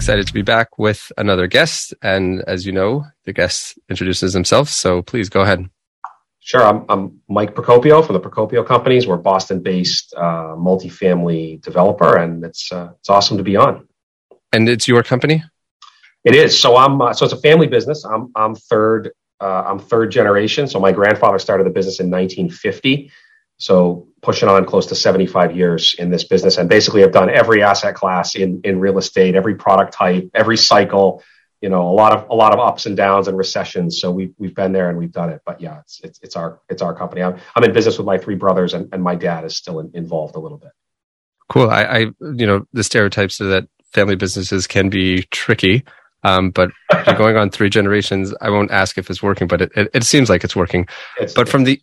excited to be back with another guest. And as you know, the guest introduces himself. So please go ahead. Sure. I'm, I'm Mike Procopio from the Procopio Companies. We're Boston-based uh, multifamily developer, and it's uh, it's awesome to be on. And it's your company. It is. So I'm uh, so it's a family business. I'm I'm third uh, I'm third generation. So my grandfather started the business in 1950. So pushing on close to 75 years in this business, and basically I've done every asset class in in real estate, every product type, every cycle. You know, a lot of a lot of ups and downs and recessions. So we've we've been there and we've done it. But yeah, it's it's, it's our it's our company. I'm, I'm in business with my three brothers, and, and my dad is still in, involved a little bit. Cool. I, I you know the stereotypes of that family businesses can be tricky. Um, but going on three generations, I won't ask if it's working, but it, it, it seems like it's working. It's, but from the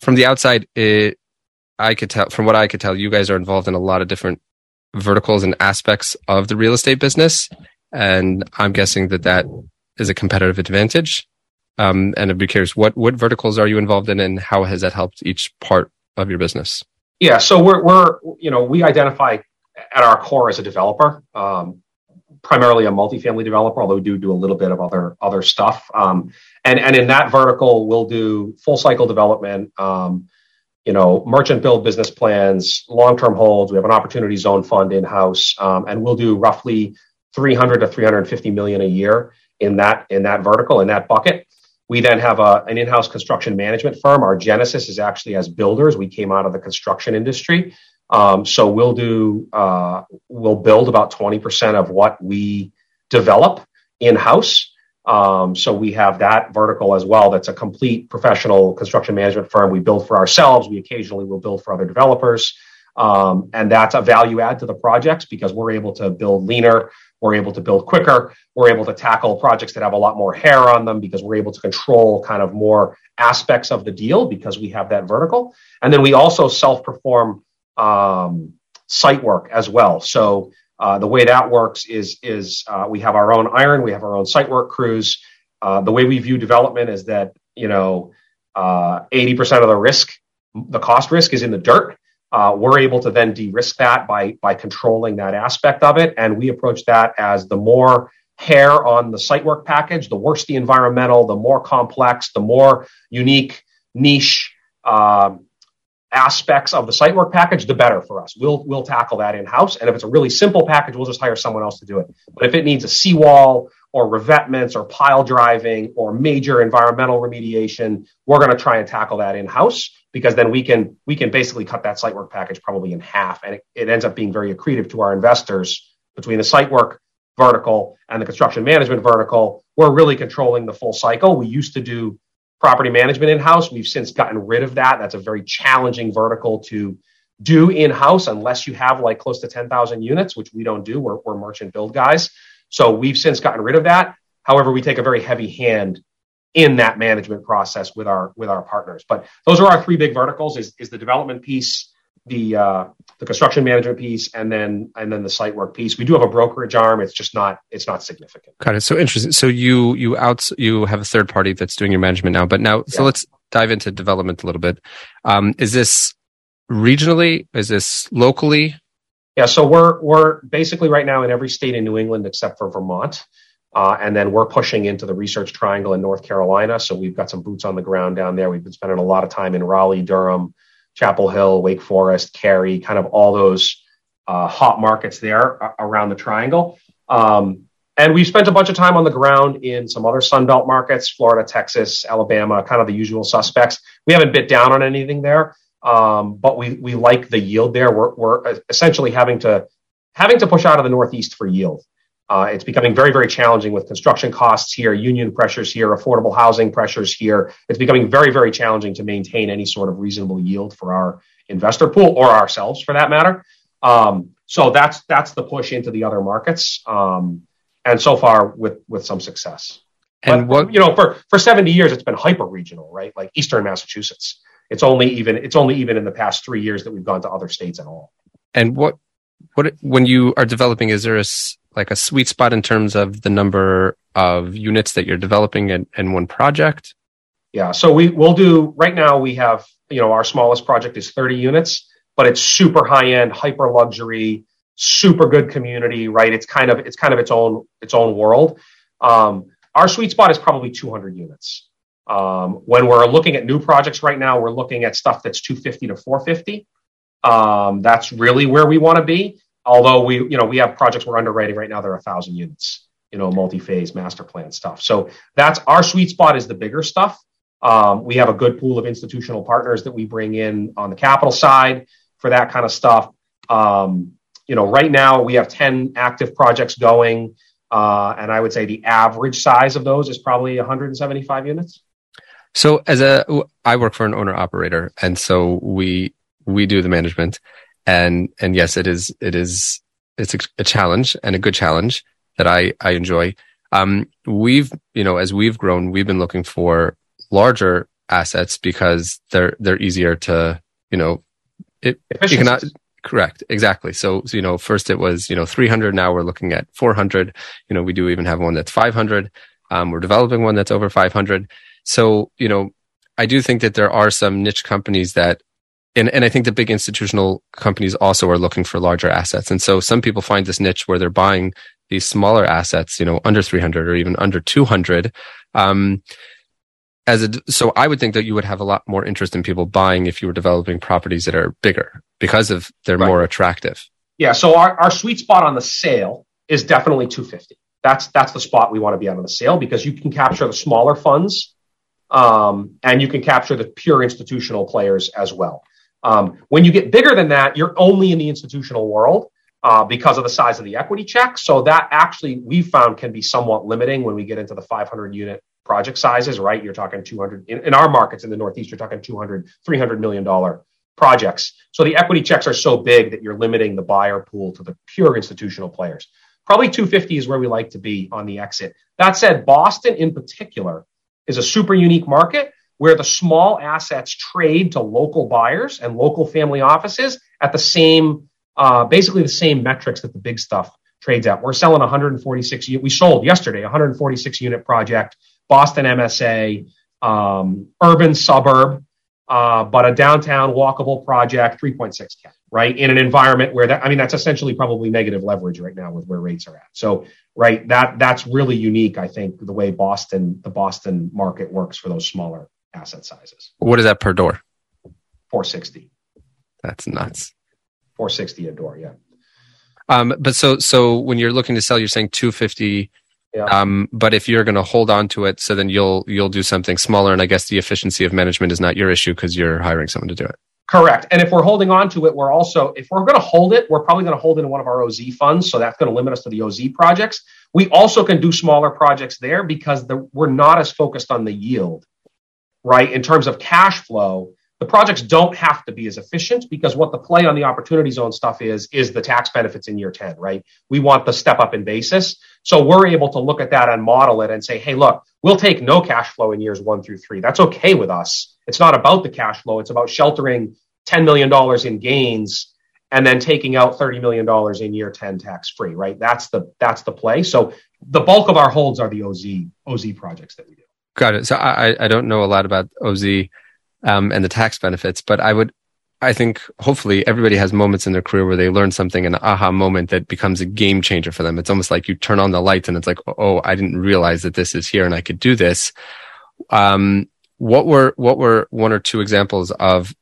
from the outside, it I could tell from what I could tell, you guys are involved in a lot of different verticals and aspects of the real estate business, and I'm guessing that that is a competitive advantage. Um, and I'd be curious, what what verticals are you involved in, and how has that helped each part of your business? Yeah, so we're we're you know we identify at our core as a developer. Um, primarily a multifamily developer, although we do do a little bit of other other stuff. Um, and and in that vertical, we'll do full cycle development. Um, you know, merchant build business plans, long term holds. We have an opportunity zone fund in house, um, and we'll do roughly 300 to 350 million a year in that in that vertical in that bucket. We then have a, an in-house construction management firm. Our genesis is actually as builders. We came out of the construction industry. Um, so we'll do uh, we'll build about 20% of what we develop in house. Um, so we have that vertical as well. That's a complete professional construction management firm. We build for ourselves. We occasionally will build for other developers. Um, and that's a value add to the projects because we're able to build leaner, we're able to build quicker, we're able to tackle projects that have a lot more hair on them because we're able to control kind of more aspects of the deal because we have that vertical. And then we also self perform um, site work as well. So uh, the way that works is is uh, we have our own iron, we have our own site work crews. Uh, the way we view development is that you know uh, eighty percent of the risk, the cost risk, is in the dirt. Uh, we're able to then de-risk that by by controlling that aspect of it, and we approach that as the more hair on the site work package, the worse the environmental, the more complex, the more unique, niche. Um, aspects of the site work package, the better for us. We'll we'll tackle that in house, and if it's a really simple package, we'll just hire someone else to do it. But if it needs a seawall or revetments or pile driving or major environmental remediation, we're going to try and tackle that in house because then we can we can basically cut that site work package probably in half, and it, it ends up being very accretive to our investors between the site work vertical and the construction management vertical. We're really controlling the full cycle. We used to do property management in house. We've since gotten rid of that. That's a very challenging vertical to do in house unless you have like close to 10,000 units, which we don't do. We're, we're merchant build guys. So we've since gotten rid of that. However, we take a very heavy hand in that management process with our with our partners. But those are our three big verticals: is, is the development piece, the uh, the construction management piece, and then and then the site work piece. We do have a brokerage arm. It's just not it's not significant. Got it. So interesting. So you you out you have a third party that's doing your management now. But now, so let's dive into development a little bit. Um, is this regionally? Is this locally? Yeah. So we're we're basically right now in every state in New England except for Vermont. Uh, and then we're pushing into the Research Triangle in North Carolina. So we've got some boots on the ground down there. We've been spending a lot of time in Raleigh, Durham, Chapel Hill, Wake Forest, Cary, kind of all those uh, hot markets there around the triangle. Um, and we've spent a bunch of time on the ground in some other Sunbelt markets, Florida, Texas, Alabama, kind of the usual suspects. We haven't bit down on anything there, um, but we we like the yield there. We're, we're essentially having to having to push out of the Northeast for yield. Uh, it's becoming very, very challenging with construction costs here, union pressures here, affordable housing pressures here. It's becoming very, very challenging to maintain any sort of reasonable yield for our investor pool or ourselves, for that matter. Um, so that's that's the push into the other markets, um, and so far with with some success. And but, what you know, for for seventy years, it's been hyper regional, right? Like Eastern Massachusetts. It's only even it's only even in the past three years that we've gone to other states at all. And what what when you are developing, is there a like a sweet spot in terms of the number of units that you're developing in, in one project? Yeah, so we will do right now. We have you know our smallest project is 30 units, but it's super high end, hyper luxury, super good community, right? It's kind of it's kind of its own its own world. Um, our sweet spot is probably 200 units. Um, when we're looking at new projects right now, we're looking at stuff that's 250 to 450. Um, that's really where we want to be. Although we, you know, we have projects we're underwriting right now. They're a thousand units, you know, multi-phase master plan stuff. So that's our sweet spot is the bigger stuff. Um, we have a good pool of institutional partners that we bring in on the capital side for that kind of stuff. Um, you know, right now we have 10 active projects going. Uh, and I would say the average size of those is probably 175 units. So as a, I work for an owner operator, and so we we do the management, and and yes, it is it is it's a, a challenge and a good challenge that I I enjoy. Um, we've you know as we've grown, we've been looking for larger assets because they're they're easier to you know it you cannot correct. Exactly. So, so you know first it was you know 300 now we're looking at 400 you know we do even have one that's 500 um, we're developing one that's over 500 so, you know, I do think that there are some niche companies that, and, and I think the big institutional companies also are looking for larger assets. And so some people find this niche where they're buying these smaller assets, you know, under 300 or even under 200. Um, as a, so I would think that you would have a lot more interest in people buying if you were developing properties that are bigger because of they're right. more attractive. Yeah. So our, our sweet spot on the sale is definitely 250. That's, that's the spot we want to be on on the sale because you can capture the smaller funds um, and you can capture the pure institutional players as well. Um, when you get bigger than that, you're only in the institutional world uh, because of the size of the equity check. So that actually we found can be somewhat limiting when we get into the 500 unit project sizes, right? You're talking 200 in, in our markets in the Northeast, you're talking 200, 300 million dollar projects. So the equity checks are so big that you're limiting the buyer pool to the pure institutional players. Probably 250 is where we like to be on the exit. That said, Boston in particular is a super unique market where the small assets trade to local buyers and local family offices at the same, uh, basically the same metrics that the big stuff trades at. We're selling 146. We sold yesterday 146 unit project, Boston MSA, um, urban suburb, uh, but a downtown walkable project, 3.6k right? In an environment where that, I mean, that's essentially probably negative leverage right now with where rates are at. So, right, that that's really unique, I think, the way Boston, the Boston market works for those smaller asset sizes. What is that per door? 460. That's nuts. 460 a door, yeah. Um, but so, so when you're looking to sell, you're saying 250. Yeah. Um, but if you're going to hold on to it, so then you'll you'll do something smaller, and I guess the efficiency of management is not your issue because you're hiring someone to do it. Correct. And if we're holding on to it, we're also, if we're going to hold it, we're probably going to hold it in one of our OZ funds. So that's going to limit us to the OZ projects. We also can do smaller projects there because the, we're not as focused on the yield, right? In terms of cash flow, the projects don't have to be as efficient because what the play on the opportunity zone stuff is, is the tax benefits in year 10, right? We want the step up in basis. So we're able to look at that and model it and say, hey, look, we'll take no cash flow in years one through three. That's okay with us it's not about the cash flow. It's about sheltering $10 million in gains and then taking out $30 million in year 10 tax free, right? That's the, that's the play. So the bulk of our holds are the OZ, OZ projects that we do. Got it. So I, I don't know a lot about OZ um, and the tax benefits, but I would, I think hopefully everybody has moments in their career where they learn something, an aha moment that becomes a game changer for them. It's almost like you turn on the lights and it's like, oh, I didn't realize that this is here and I could do this. Um, what were what were one or two examples of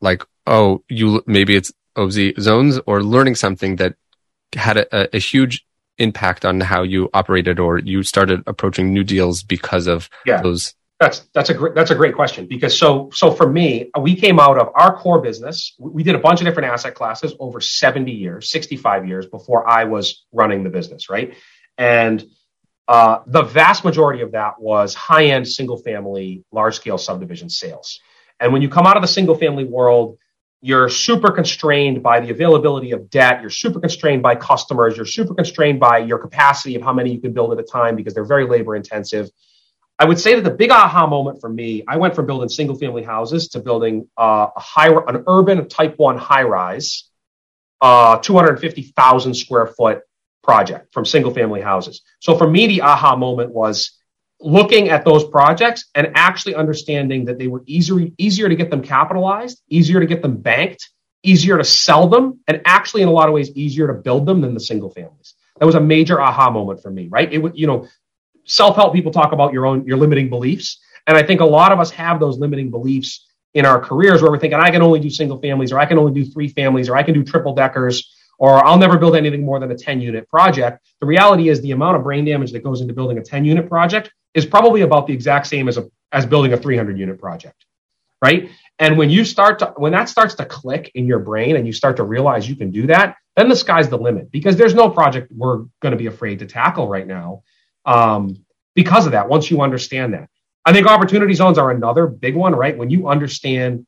like oh you maybe it's OZ zones or learning something that had a, a, huge impact on how you operated or you started approaching new deals because of yeah. those that's that's a great that's a great question because so so for me we came out of our core business we did a bunch of different asset classes over 70 years 65 years before I was running the business right and uh, the vast majority of that was high end single family, large scale subdivision sales. And when you come out of the single family world, you're super constrained by the availability of debt. You're super constrained by customers. You're super constrained by your capacity of how many you can build at a time because they're very labor intensive. I would say that the big aha moment for me, I went from building single family houses to building uh, a high, an urban type one high rise, uh, 250,000 square foot project from single family houses. So for me, the aha moment was looking at those projects and actually understanding that they were easier, easier to get them capitalized, easier to get them banked, easier to sell them, and actually in a lot of ways easier to build them than the single families. That was a major aha moment for me, right? It would, you know, self-help people talk about your own your limiting beliefs. And I think a lot of us have those limiting beliefs in our careers where we're thinking, I can only do single families, or I can only do three families, or I can do triple deckers, or I'll never build anything more than a 10 unit project. The reality is the amount of brain damage that goes into building a 10 unit project is probably about the exact same as a, as building a 300 unit project. Right. And when you start to, when that starts to click in your brain and you start to realize you can do that, then the sky's the limit because there's no project we're going to be afraid to tackle right now. Um, because of that, once you understand that, I think opportunity zones are another big one, right? When you understand,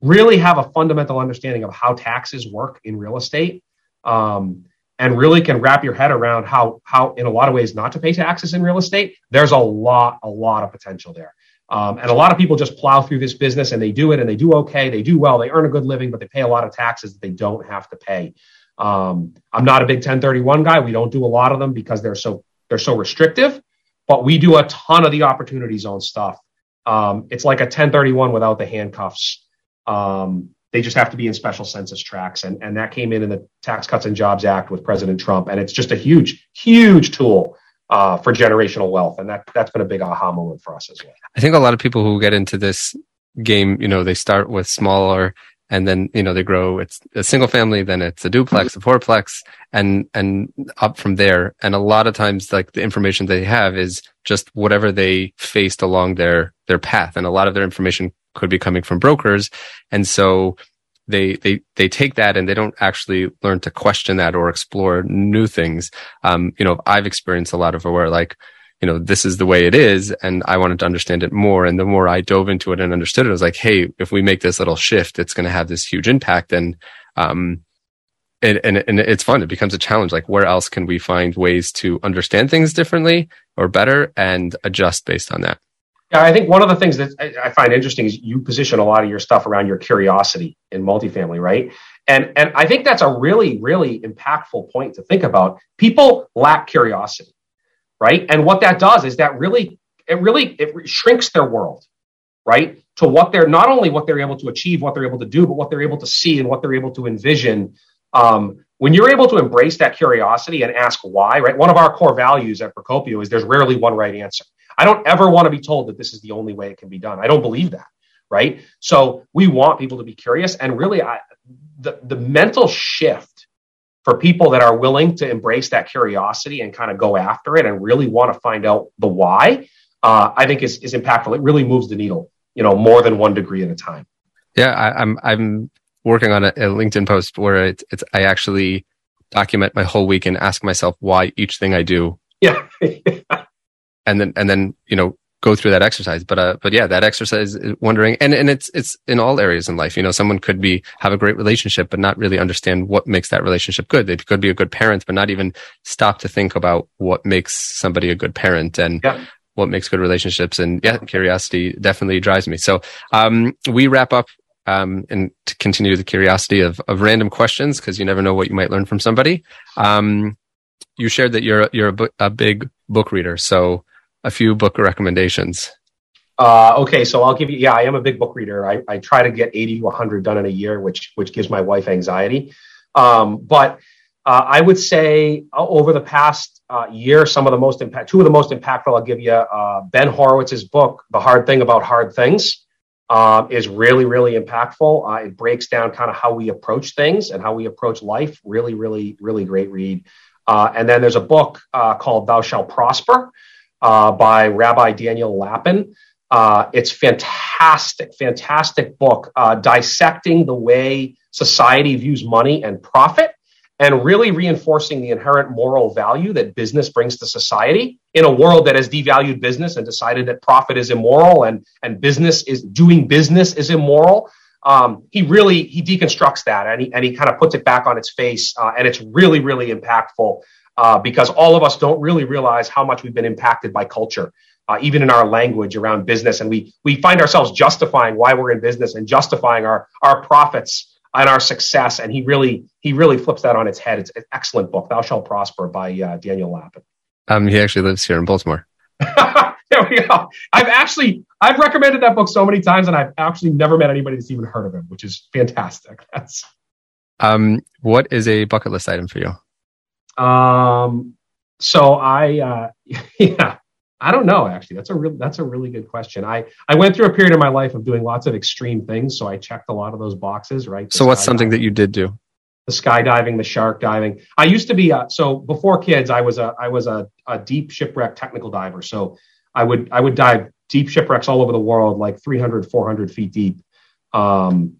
really have a fundamental understanding of how taxes work in real estate, um, and really can wrap your head around how how in a lot of ways not to pay taxes in real estate. There's a lot, a lot of potential there. Um, and a lot of people just plow through this business and they do it and they do okay, they do well, they earn a good living, but they pay a lot of taxes that they don't have to pay. Um, I'm not a big 1031 guy. We don't do a lot of them because they're so they're so restrictive but we do a ton of the opportunity zone stuff. Um, it's like a 1031 without the handcuffs. Um, they just have to be in special census tracts. And, and that came in in the Tax Cuts and Jobs Act with President Trump. And it's just a huge, huge tool uh, for generational wealth. And that, that's been a big aha moment for us as well. I think a lot of people who get into this game, you know, they start with smaller and then you know they grow it's a single family then it's a duplex a fourplex and and up from there and a lot of times like the information they have is just whatever they faced along their their path and a lot of their information could be coming from brokers and so they they they take that and they don't actually learn to question that or explore new things um you know i've experienced a lot of where like you know, this is the way it is. And I wanted to understand it more. And the more I dove into it and understood it, I was like, Hey, if we make this little shift, it's going to have this huge impact. And, um, and, and, and it's fun. It becomes a challenge. Like, where else can we find ways to understand things differently or better and adjust based on that? Yeah, I think one of the things that I find interesting is you position a lot of your stuff around your curiosity in multifamily, right? And and I think that's a really really impactful point to think about. People lack curiosity right? And what that does is that really, it really, it shrinks their world, right? To what they're, not only what they're able to achieve, what they're able to do, but what they're able to see and what they're able to envision. Um, when you're able to embrace that curiosity and ask why, right? One of our core values at Procopio is there's rarely one right answer. I don't ever want to be told that this is the only way it can be done. I don't believe that, right? So we want people to be curious and really I, the, the mental shift for people that are willing to embrace that curiosity and kind of go after it and really want to find out the why, uh, I think is, is impactful. It really moves the needle, you know, more than one degree at a time. Yeah, I, am I'm, I'm working on a, a LinkedIn post where it's, it's I actually document my whole week and ask myself why each thing I do. Yeah. and then and then you know go through that exercise. But uh, but yeah, that exercise wondering, and and it's it's in all areas in life. You know, someone could be have a great relationship, but not really understand what makes that relationship good. They could be a good parent, but not even stop to think about what makes somebody a good parent and. Yeah. What makes good relationships and yeah, curiosity definitely drives me. So, um, we wrap up um, and to continue the curiosity of, of random questions because you never know what you might learn from somebody. Um, you shared that you're you're a, a, big book reader, so a few book recommendations. Uh, okay, so I'll give you. Yeah, I am a big book reader. I, I try to get eighty to one hundred done in a year, which which gives my wife anxiety. Um, but uh, I would say uh, over the past uh, year, some of the most impact, two of the most impactful. I'll give you uh, Ben Horowitz's book, "The Hard Thing About Hard Things," um, is really really impactful. It breaks down kind of how we approach things and how we approach life. Really, really, really great read. and then there's a book called "Thou Shalt Prosper." Uh, by Rabbi Daniel Lapin. Uh, it's fantastic, fantastic book uh, dissecting the way society views money and profit and really reinforcing the inherent moral value that business brings to society in a world that has devalued business and decided that profit is immoral and, and business is doing business is immoral. Um, he really he deconstructs that and he, and he kind of puts it back on its face uh, and it's really really impactful uh, because all of us don't really realize how much we've been impacted by culture, uh, even in our language around business. And we, we find ourselves justifying why we're in business and justifying our, our profits and our success. And he really, he really flips that on its head. It's an excellent book, Thou Shalt Prosper by uh, Daniel Lapin. Um, he actually lives here in Baltimore. there we go. I've actually, I've recommended that book so many times and I've actually never met anybody that's even heard of him, which is fantastic. That's, Um, what is a bucket list item for you? Um, so I, uh, yeah, I don't know. Actually, that's a real that's a really good question. I I went through a period of my life of doing lots of extreme things, so I checked a lot of those boxes. Right. The so what's something that you did do? The skydiving, the shark diving. I used to be a, so before kids. I was a I was a, a deep shipwreck technical diver. So I would I would dive deep shipwrecks all over the world, like 300, 400 feet deep. Um,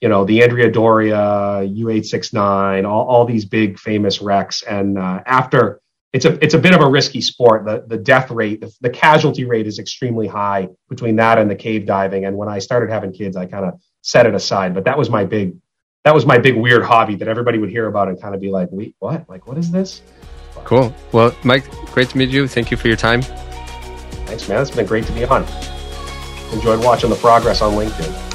you know, the Andrea Doria, U869, all, all these big famous wrecks. And uh, after it's a it's a bit of a risky sport. The the death rate, the, the, casualty rate is extremely high between that and the cave diving. And when I started having kids, I kind of set it aside. But that was my big that was my big weird hobby that everybody would hear about and kind of be like, wait, what? Like, what is this? Cool. Well, Mike, great to meet you. Thank you for your time. Thanks, man. It's been great to be on. Enjoyed watching the progress on LinkedIn.